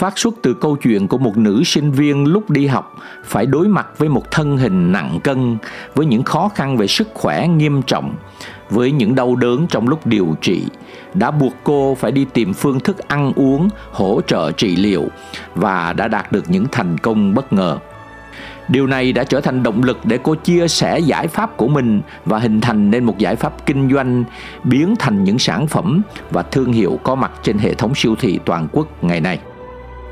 phát xuất từ câu chuyện của một nữ sinh viên lúc đi học phải đối mặt với một thân hình nặng cân, với những khó khăn về sức khỏe nghiêm trọng, với những đau đớn trong lúc điều trị. Đã buộc cô phải đi tìm phương thức ăn uống, hỗ trợ trị liệu và đã đạt được những thành công bất ngờ. Điều này đã trở thành động lực để cô chia sẻ giải pháp của mình và hình thành nên một giải pháp kinh doanh, biến thành những sản phẩm và thương hiệu có mặt trên hệ thống siêu thị toàn quốc ngày nay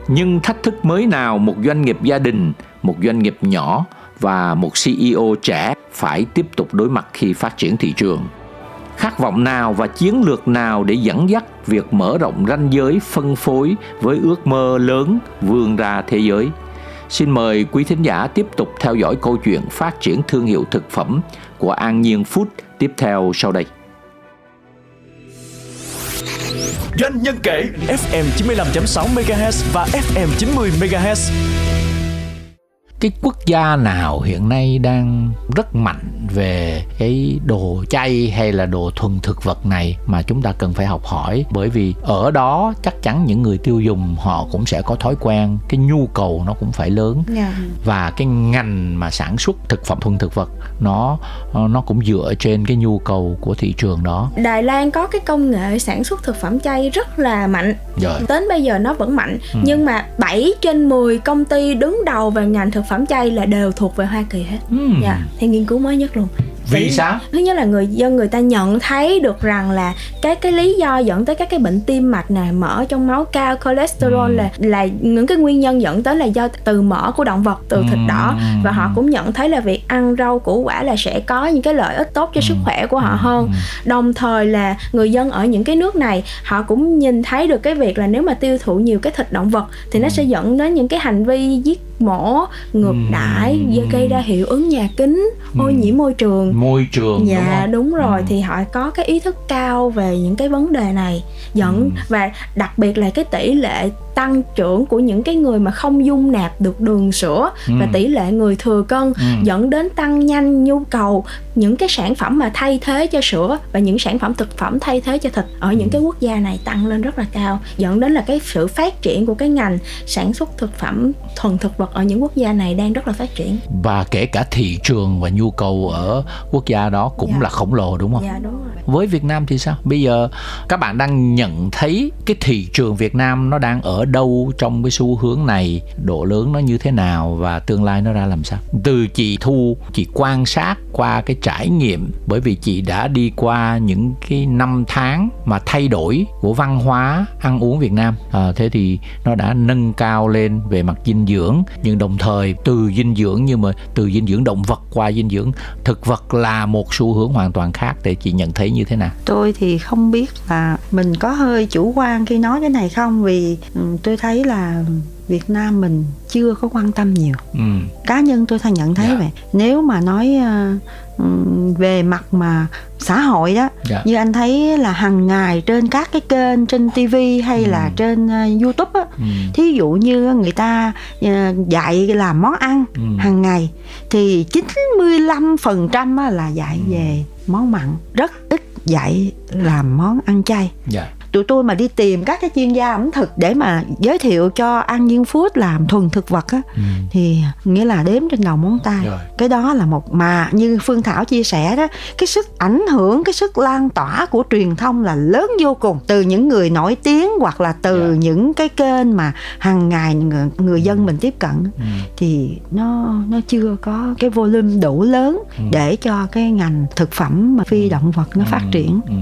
nhưng thách thức mới nào một doanh nghiệp gia đình, một doanh nghiệp nhỏ và một ceo trẻ phải tiếp tục đối mặt khi phát triển thị trường? Khát vọng nào và chiến lược nào để dẫn dắt việc mở rộng ranh giới phân phối với ước mơ lớn vươn ra thế giới? Xin mời quý thính giả tiếp tục theo dõi câu chuyện phát triển thương hiệu thực phẩm của an nhiên food tiếp theo sau đây. Doanh nhân kể FM 95.6 MHz và FM 90 MHz. Cái quốc gia nào hiện nay đang rất mạnh về cái đồ chay hay là đồ thuần thực vật này mà chúng ta cần phải học hỏi bởi vì ở đó chắc chắn những người tiêu dùng họ cũng sẽ có thói quen cái nhu cầu nó cũng phải lớn yeah. Dạ. và cái ngành mà sản xuất thực phẩm thuần thực vật nó nó cũng dựa trên cái nhu cầu của thị trường đó Đài Loan có cái công nghệ sản xuất thực phẩm chay rất là mạnh Rồi. đến bây giờ nó vẫn mạnh ừ. nhưng mà 7 trên 10 công ty đứng đầu về ngành thực phẩm chay là đều thuộc về Hoa Kỳ hết. Ừ. Dạ, theo nghiên cứu mới nhất luôn vì Tại, sao thứ nhất là người dân người ta nhận thấy được rằng là cái cái lý do dẫn tới các cái bệnh tim mạch này mỡ trong máu cao cholesterol ừ. là là những cái nguyên nhân dẫn tới là do từ mỡ của động vật từ ừ. thịt đỏ và họ cũng nhận thấy là việc ăn rau củ quả là sẽ có những cái lợi ích tốt cho ừ. sức khỏe của họ hơn ừ. đồng thời là người dân ở những cái nước này họ cũng nhìn thấy được cái việc là nếu mà tiêu thụ nhiều cái thịt động vật thì nó ừ. sẽ dẫn đến những cái hành vi giết mổ ngược đãi gây ra hiệu ứng nhà kính ô nhiễm môi trường môi trường dạ đúng, đúng rồi ừ. thì họ có cái ý thức cao về những cái vấn đề này dẫn ừ. và đặc biệt là cái tỷ lệ tăng trưởng của những cái người mà không dung nạp được đường sữa ừ. và tỷ lệ người thừa cân ừ. dẫn đến tăng nhanh nhu cầu những cái sản phẩm mà thay thế cho sữa và những sản phẩm thực phẩm thay thế cho thịt ở những ừ. cái quốc gia này tăng lên rất là cao dẫn đến là cái sự phát triển của cái ngành sản xuất thực phẩm thuần thực vật ở những quốc gia này đang rất là phát triển và kể cả thị trường và nhu cầu ở quốc gia đó cũng dạ. là khổng lồ đúng không? Dạ đúng rồi. Với Việt Nam thì sao? Bây giờ các bạn đang nhận thấy cái thị trường Việt Nam nó đang ở đâu trong cái xu hướng này, độ lớn nó như thế nào và tương lai nó ra làm sao? Từ chị Thu, chị quan sát qua cái trải nghiệm bởi vì chị đã đi qua những cái năm tháng mà thay đổi của văn hóa ăn uống Việt Nam. À, thế thì nó đã nâng cao lên về mặt dinh dưỡng nhưng đồng thời từ dinh dưỡng nhưng mà từ dinh dưỡng động vật qua dinh dưỡng thực vật là một xu hướng hoàn toàn khác để chị nhận thấy như thế nào tôi thì không biết là mình có hơi chủ quan khi nói cái này không vì ừ, tôi thấy là Việt Nam mình chưa có quan tâm nhiều ừ. cá nhân tôi thay nhận thấy yeah. Dạ. vậy nếu mà nói uh, về mặt mà xã hội đó yeah. Dạ. như anh thấy là hàng ngày trên các cái kênh trên TV hay ừ. là trên uh, YouTube á ừ. thí dụ như người ta uh, dạy làm món ăn ừ. hàng ngày thì 95% là dạy ừ. về món mặn rất ít dạy làm món ăn chay yeah dạ tụi tôi mà đi tìm các cái chuyên gia ẩm thực để mà giới thiệu cho an nhiên food làm thuần thực vật á ừ. thì nghĩa là đếm trên đầu ngón tay Rồi. cái đó là một mà như phương thảo chia sẻ đó cái sức ảnh hưởng cái sức lan tỏa của truyền thông là lớn vô cùng từ những người nổi tiếng hoặc là từ yeah. Dạ. những cái kênh mà hàng ngày người, người dân mình tiếp cận ừ. thì nó nó chưa có cái volume đủ lớn ừ. để cho cái ngành thực phẩm mà phi động vật nó ừ. phát triển ừ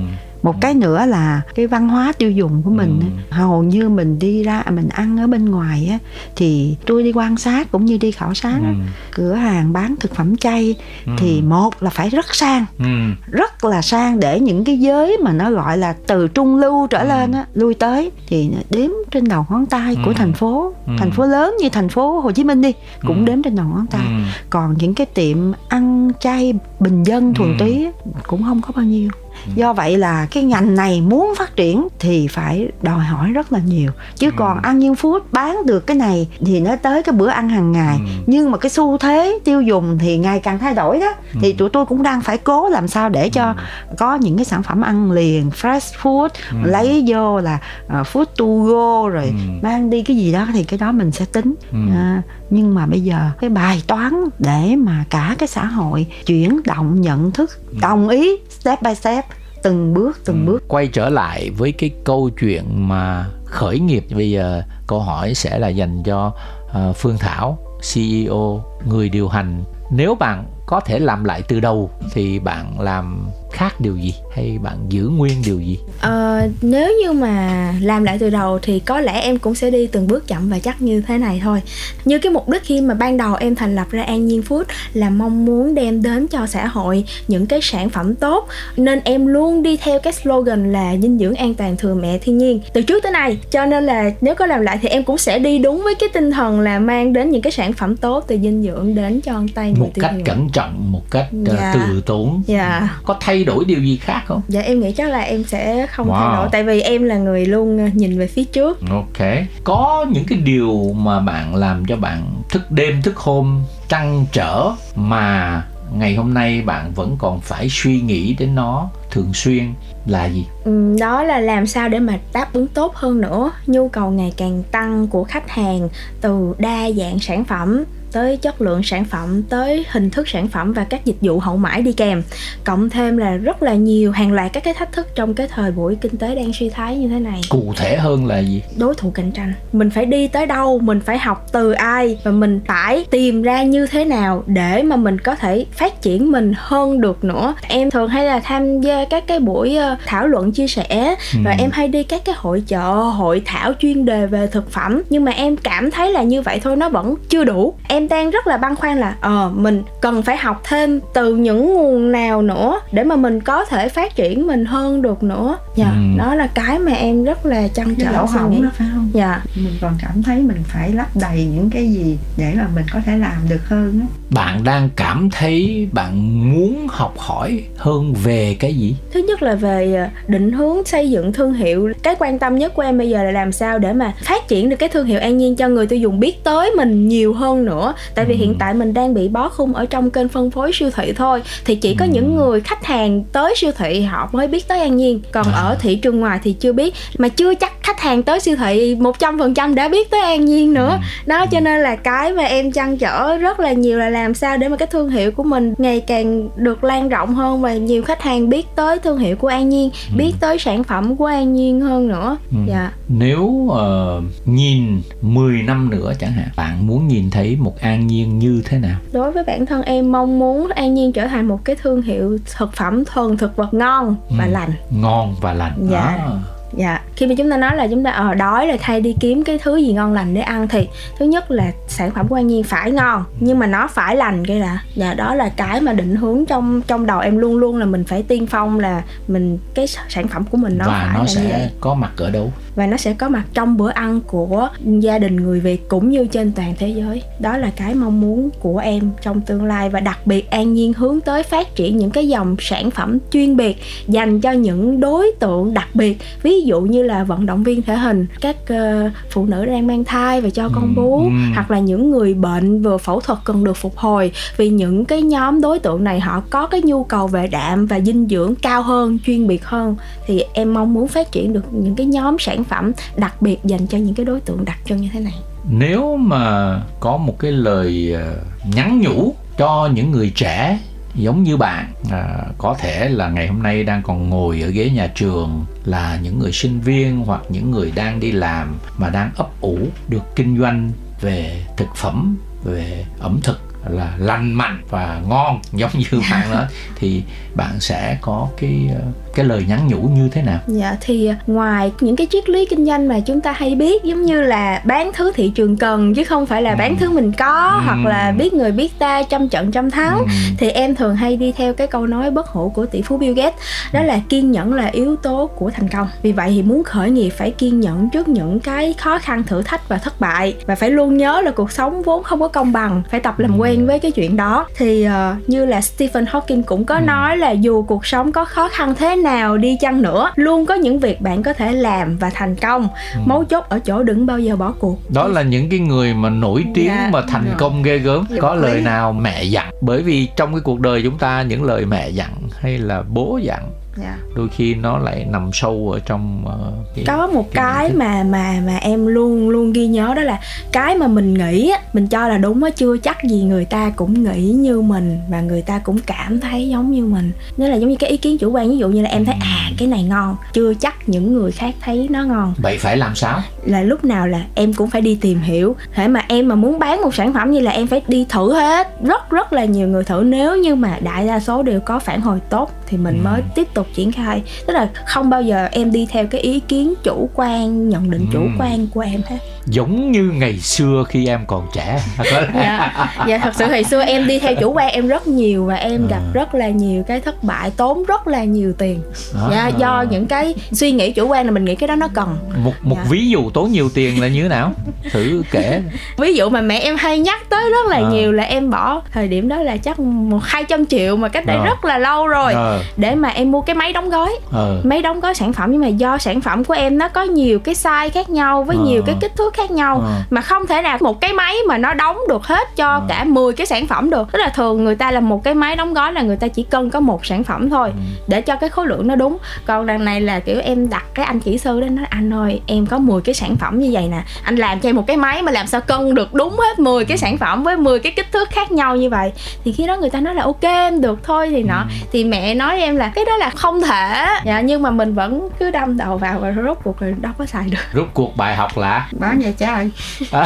một cái nữa là cái văn hóa tiêu dùng của mình ừ. hầu như mình đi ra mình ăn ở bên ngoài á thì tôi đi quan sát cũng như đi khảo sát ừ. cửa hàng bán thực phẩm chay ừ. thì một là phải rất sang ừ. rất là sang để những cái giới mà nó gọi là từ trung lưu trở ừ. lên á lui tới thì đếm trên đầu ngón tay ừ. của thành phố ừ. thành phố lớn như thành phố Hồ Chí Minh đi cũng ừ. đếm trên đầu ngón tay ừ. còn những cái tiệm ăn chay bình dân thuần ừ. túy cũng không có bao nhiêu do vậy là cái ngành này muốn phát triển thì phải đòi hỏi rất là nhiều chứ ừ. còn ăn nhiên food bán được cái này thì nó tới cái bữa ăn hàng ngày ừ. nhưng mà cái xu thế tiêu dùng thì ngày càng thay đổi đó ừ. thì tụi tôi cũng đang phải cố làm sao để cho ừ. có những cái sản phẩm ăn liền fresh food ừ. lấy vô là uh, food to go rồi ừ. mang đi cái gì đó thì cái đó mình sẽ tính ừ. à, nhưng mà bây giờ cái bài toán để mà cả cái xã hội chuyển động nhận thức ừ. đồng ý step by step từng bước từng ừ. bước quay trở lại với cái câu chuyện mà khởi nghiệp bây giờ câu hỏi sẽ là dành cho uh, phương thảo ceo người điều hành nếu bạn có thể làm lại từ đầu thì bạn làm khác điều gì? Hay bạn giữ nguyên điều gì? Ờ, nếu như mà làm lại từ đầu thì có lẽ em cũng sẽ đi từng bước chậm và chắc như thế này thôi. Như cái mục đích khi mà ban đầu em thành lập ra an nhiên food là mong muốn đem đến cho xã hội những cái sản phẩm tốt nên em luôn đi theo cái slogan là dinh dưỡng an toàn thừa mẹ thiên nhiên. Từ trước tới nay cho nên là nếu có làm lại thì em cũng sẽ đi đúng với cái tinh thần là mang đến những cái sản phẩm tốt từ dinh dưỡng đến cho tay người một cách cẩn trọng một cách uh, dạ. từ tốn dạ. có thay đổi điều gì khác không dạ em nghĩ chắc là em sẽ không wow. thay đổi tại vì em là người luôn ờ, nhìn về phía trước ok có những cái điều mà bạn làm cho bạn thức đêm thức hôm trăn trở mà ngày hôm nay bạn vẫn còn phải suy nghĩ đến nó thường xuyên là gì? Ừ, đó là làm sao để mà đáp ứng tốt hơn nữa. Nhu cầu ngày càng tăng của khách hàng từ đa dạng sản phẩm tới chất lượng sản phẩm tới hình thức sản phẩm và các dịch vụ hậu mãi đi kèm. Cộng thêm là rất là nhiều hàng loạt các cái thách thức trong cái thời buổi kinh tế đang suy thoái như thế này. Cụ thể hơn là gì? Đối thủ cạnh tranh. Mình phải đi tới đâu mình phải học từ ai và mình phải tìm ra như thế nào để mà mình có thể phát triển mình hơn được nữa. Em thường hay là tham gia các cái buổi ờ, thảo luận chia sẻ. Ừ. và em hay đi các cái hội chợ hội thảo chuyên đề về thực phẩm. Nhưng mà em cảm thấy là như vậy thôi nó vẫn chưa đủ. Em đang rất là băn khoăn là ờ uh, mình cần phải học thêm từ những nguồn nào nữa để mà mình có thể phát triển mình hơn được nữa. Dạ yeah, ừ. đó là cái mà em rất là chăn trở lỗ hổng đó phải không? Dạ. Mình còn cảm thấy mình phải lấp đầy những cái gì để mà mình có thể làm được hơn đó. bạn đang cảm thấy bạn muốn học hỏi hơn về cái gì thứ nhất là về ờ, định hướng xây dựng thương hiệu cái quan tâm nhất của em bây giờ là làm sao để mà phát triển được cái thương hiệu an nhiên cho người tiêu dùng biết tới mình nhiều hơn nữa tại vì ừ. hiện tại mình đang bị bó khung ở trong kênh phân phối siêu thị thôi thì chỉ có ừ. những người khách hàng tới siêu thị họ mới biết tới an nhiên còn à. ở thị trường ngoài thì chưa biết mà chưa chắc khách hàng tới siêu thị một trăm phần trăm đã biết tới an nhiên nữa ừ. đó cho nên là cái mà em chăn trở rất là nhiều là làm sao để mà cái thương hiệu của mình ngày càng được lan rộng hơn và nhiều khách hàng biết tới thương hiệu của an nhiên ừ. biết tới sản phẩm của an nhiên hơn nữa ừ. dạ nếu uh, nhìn 10 năm nữa chẳng hạn bạn muốn nhìn thấy một An Nhiên như thế nào? Đối với bản thân em mong muốn An Nhiên trở thành một cái thương hiệu thực phẩm thuần thực vật ngon và ừ. lành. Ngon và lành. Dạ. À dạ. Khi mà chúng ta nói là chúng ta ờ, đói là thay đi kiếm cái thứ gì ngon lành để ăn thì thứ nhất là sản phẩm của an nhiên phải ngon nhưng mà nó phải lành cái là dạ đó là cái mà định hướng trong trong đầu em luôn luôn là mình phải tiên phong là mình cái sản phẩm của mình nó và phải nó sẽ như vậy. có mặt ở đâu và nó sẽ có mặt trong bữa ăn của gia đình người Việt cũng như trên toàn thế giới đó là cái mong muốn của em trong tương lai và đặc biệt an nhiên hướng tới phát triển những cái dòng sản phẩm chuyên biệt dành cho những đối tượng đặc biệt ví dụ như là vận động viên thể hình các uh, phụ nữ đang mang thai và cho con bú ừ. hoặc là những người bệnh vừa phẫu thuật cần được phục hồi vì những cái nhóm đối tượng này họ có cái nhu cầu về đạm và dinh dưỡng cao hơn chuyên biệt hơn thì em mong muốn phát triển được những cái nhóm sản phẩm đặc biệt dành cho những cái đối tượng đặc trưng như thế này? Nếu mà có một cái lời ờ, nhắn nhủ cho những người trẻ giống như bạn à, có thể là ngày hôm nay đang còn ngồi ở ghế nhà trường là những người sinh viên hoặc những người đang đi làm mà đang ấp ủ được kinh doanh về thực phẩm về ẩm thực là lành mạnh và ngon giống như bạn nói thì bạn sẽ có cái ờ, cái lời nhắn nhủ như thế nào dạ thì ngoài những cái triết lý kinh doanh mà chúng ta hay biết giống như là bán thứ thị trường cần chứ không phải là bán ừ. thứ mình có ừ. hoặc là biết người biết ta trăm trận trăm thắng ừ. thì em thường hay đi theo cái câu nói bất hủ của tỷ phú Bill Gates đó là kiên nhẫn là yếu tố của thành công vì vậy thì muốn khởi nghiệp phải kiên nhẫn trước những cái khó khăn thử thách và thất bại và phải luôn nhớ là cuộc sống vốn không có công bằng phải tập làm quen với cái chuyện đó. Thì uh, như là Stephen Hawking cũng có nói là dù cuộc sống có khó khăn thế nào đi chăng nữa luôn có những việc bạn có thể làm và thành công. Ừ. mấu chốt ở chỗ đừng bao giờ bỏ cuộc. Đó là những cái người mà nổi tiếng yeah. Dạ, mà thành công ghê gớm. Dạ, có lời nào mẹ dặn? Bởi vì trong cái cuộc đời chúng ta những lời mẹ dặn hay là bố dặn yeah. Dạ. đôi khi nó lại nằm sâu ở trong uh, cái, có một cái, cái mà mà mà em luôn luôn ghi nhớ đó là cái mà mình nghĩ á mình cho là đúng á chưa chắc gì người ta cũng nghĩ như mình và người ta cũng cảm thấy giống như mình nên là giống như cái ý kiến chủ quan ví dụ như là em thấy à cái này ngon chưa chắc những người khác thấy nó ngon vậy phải làm sao là lúc nào là em cũng phải đi tìm hiểu. Thể mà em mà muốn bán một sản phẩm như là em phải đi thử hết. Rất rất là nhiều người thử. Nếu như mà đại đa số đều có phản hồi tốt thì mình ừ. mới tiếp tục triển khai. Tức là không bao giờ em đi theo cái ý kiến chủ quan nhận định chủ ừ. quan của em hết giống như ngày xưa khi em còn trẻ dạ, dạ thật sự ngày xưa em đi theo chủ quan em rất nhiều và em gặp à. rất là nhiều cái thất bại tốn rất là nhiều tiền à. dạ, do những cái suy nghĩ chủ quan là mình nghĩ cái đó nó cần một một dạ. ví dụ tốn nhiều tiền là như thế nào thử kể ví dụ mà mẹ em hay nhắc tới rất là à. nhiều là em bỏ thời điểm đó là chắc một hai trăm triệu mà cách đây à. rất là lâu rồi à. để mà em mua cái máy đóng gói à. máy đóng gói sản phẩm nhưng mà do sản phẩm của em nó có nhiều cái size khác nhau với à. nhiều cái kích thước khác nhau à. mà không thể nào một cái máy mà nó đóng được hết cho à. cả 10 cái sản phẩm được tức là thường người ta là một cái máy đóng gói là người ta chỉ cân có một sản phẩm thôi ừ. để cho cái khối lượng nó đúng còn đằng này là kiểu em đặt cái anh kỹ sư đó nói anh ơi em có 10 cái sản phẩm như vậy nè anh làm cho em một cái máy mà làm sao cân được đúng hết 10 cái sản phẩm với 10 cái kích thước khác nhau như vậy thì khi đó người ta nói là ok em được thôi thì nọ ừ. thì mẹ nói em là cái đó là không thể dạ nhưng mà mình vẫn cứ đâm đầu vào và rốt cuộc rồi đâu có xài được rốt cuộc bài học là bán về chai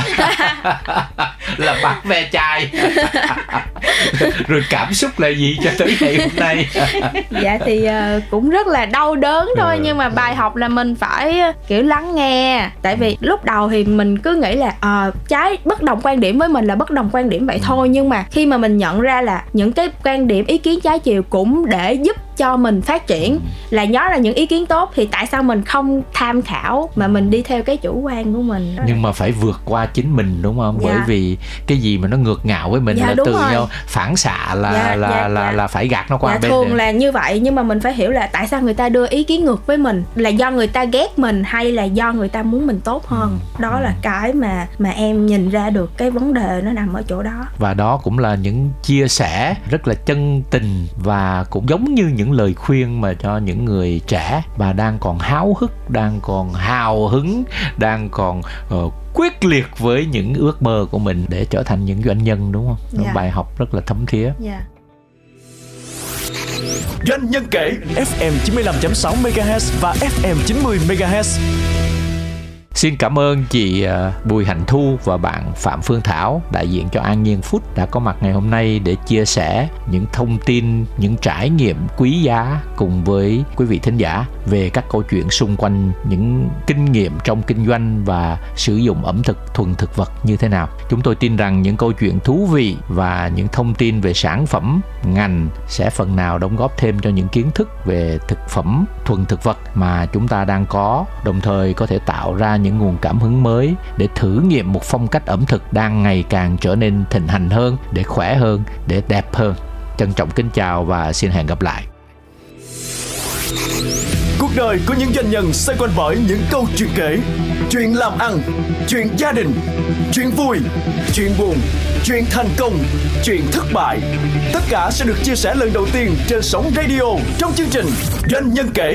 là bắt ve chai rồi cảm xúc là gì cho tới ngày hôm nay dạ thì uh, cũng rất là đau đớn thôi ừ. nhưng mà bài học là mình phải kiểu lắng nghe tại vì lúc đầu thì mình cứ nghĩ là uh, trái bất đồng quan điểm với mình là bất đồng quan điểm vậy ừ. thôi nhưng mà khi mà mình nhận ra là những cái quan điểm ý kiến trái chiều cũng để giúp cho mình phát triển là nhớ là những ý kiến tốt thì tại sao mình không tham khảo mà mình đi theo cái chủ quan của mình nhưng mà phải vượt qua chính mình đúng không dạ. bởi vì cái gì mà nó ngược ngạo với mình dạ, là từ rồi. nhau phản xạ là dạ, là dạ, là, dạ. là phải gạt nó qua dạ, bên thường này. là như vậy nhưng mà mình phải hiểu là tại sao người ta đưa ý kiến ngược với mình là do người ta ghét mình hay là do người ta muốn mình tốt hơn ừ. đó là cái mà mà em nhìn ra được cái vấn đề nó nằm ở chỗ đó và đó cũng là những chia sẻ rất là chân tình và cũng giống như những lời khuyên mà cho những người trẻ và đang còn háo hức đang còn hào hứng đang còn uh, quyết liệt với những ước mơ của mình để trở thành những doanh nhân đúng không? Yeah. Dạ. Bài học rất là thấm thía. Yeah. Dạ. Doanh nhân kể FM 95.6 MHz và FM 90 MHz Xin cảm ơn chị à, Bùi Hạnh Thu và bạn Phạm Phương Thảo đại diện cho An Nhiên Food đã có mặt ngày hôm nay để chia sẻ những thông tin, những trải nghiệm quý giá cùng với quý vị thính giả về các câu chuyện xung quanh những kinh nghiệm trong kinh doanh và sử dụng ẩm thực thuần thực vật như thế nào. Chúng tôi tin rằng những câu chuyện thú vị và những thông tin về sản phẩm, ngành sẽ phần nào đóng góp thêm cho những kiến thức về thực phẩm thuần thực vật mà chúng ta đang có, đồng thời có thể tạo ra những những nguồn cảm hứng mới để thử nghiệm một phong cách ẩm thực đang ngày càng trở nên thịnh hành hơn, để khỏe hơn, để đẹp hơn. Trân trọng kính chào và xin hẹn gặp lại. Cuộc đời của những doanh nhân xoay quanh bởi những câu chuyện kể, chuyện làm ăn, chuyện gia đình, chuyện vui, chuyện buồn, chuyện thành công, chuyện thất bại. Tất cả sẽ được chia sẻ lần đầu tiên trên sóng radio trong chương trình Doanh nhân kể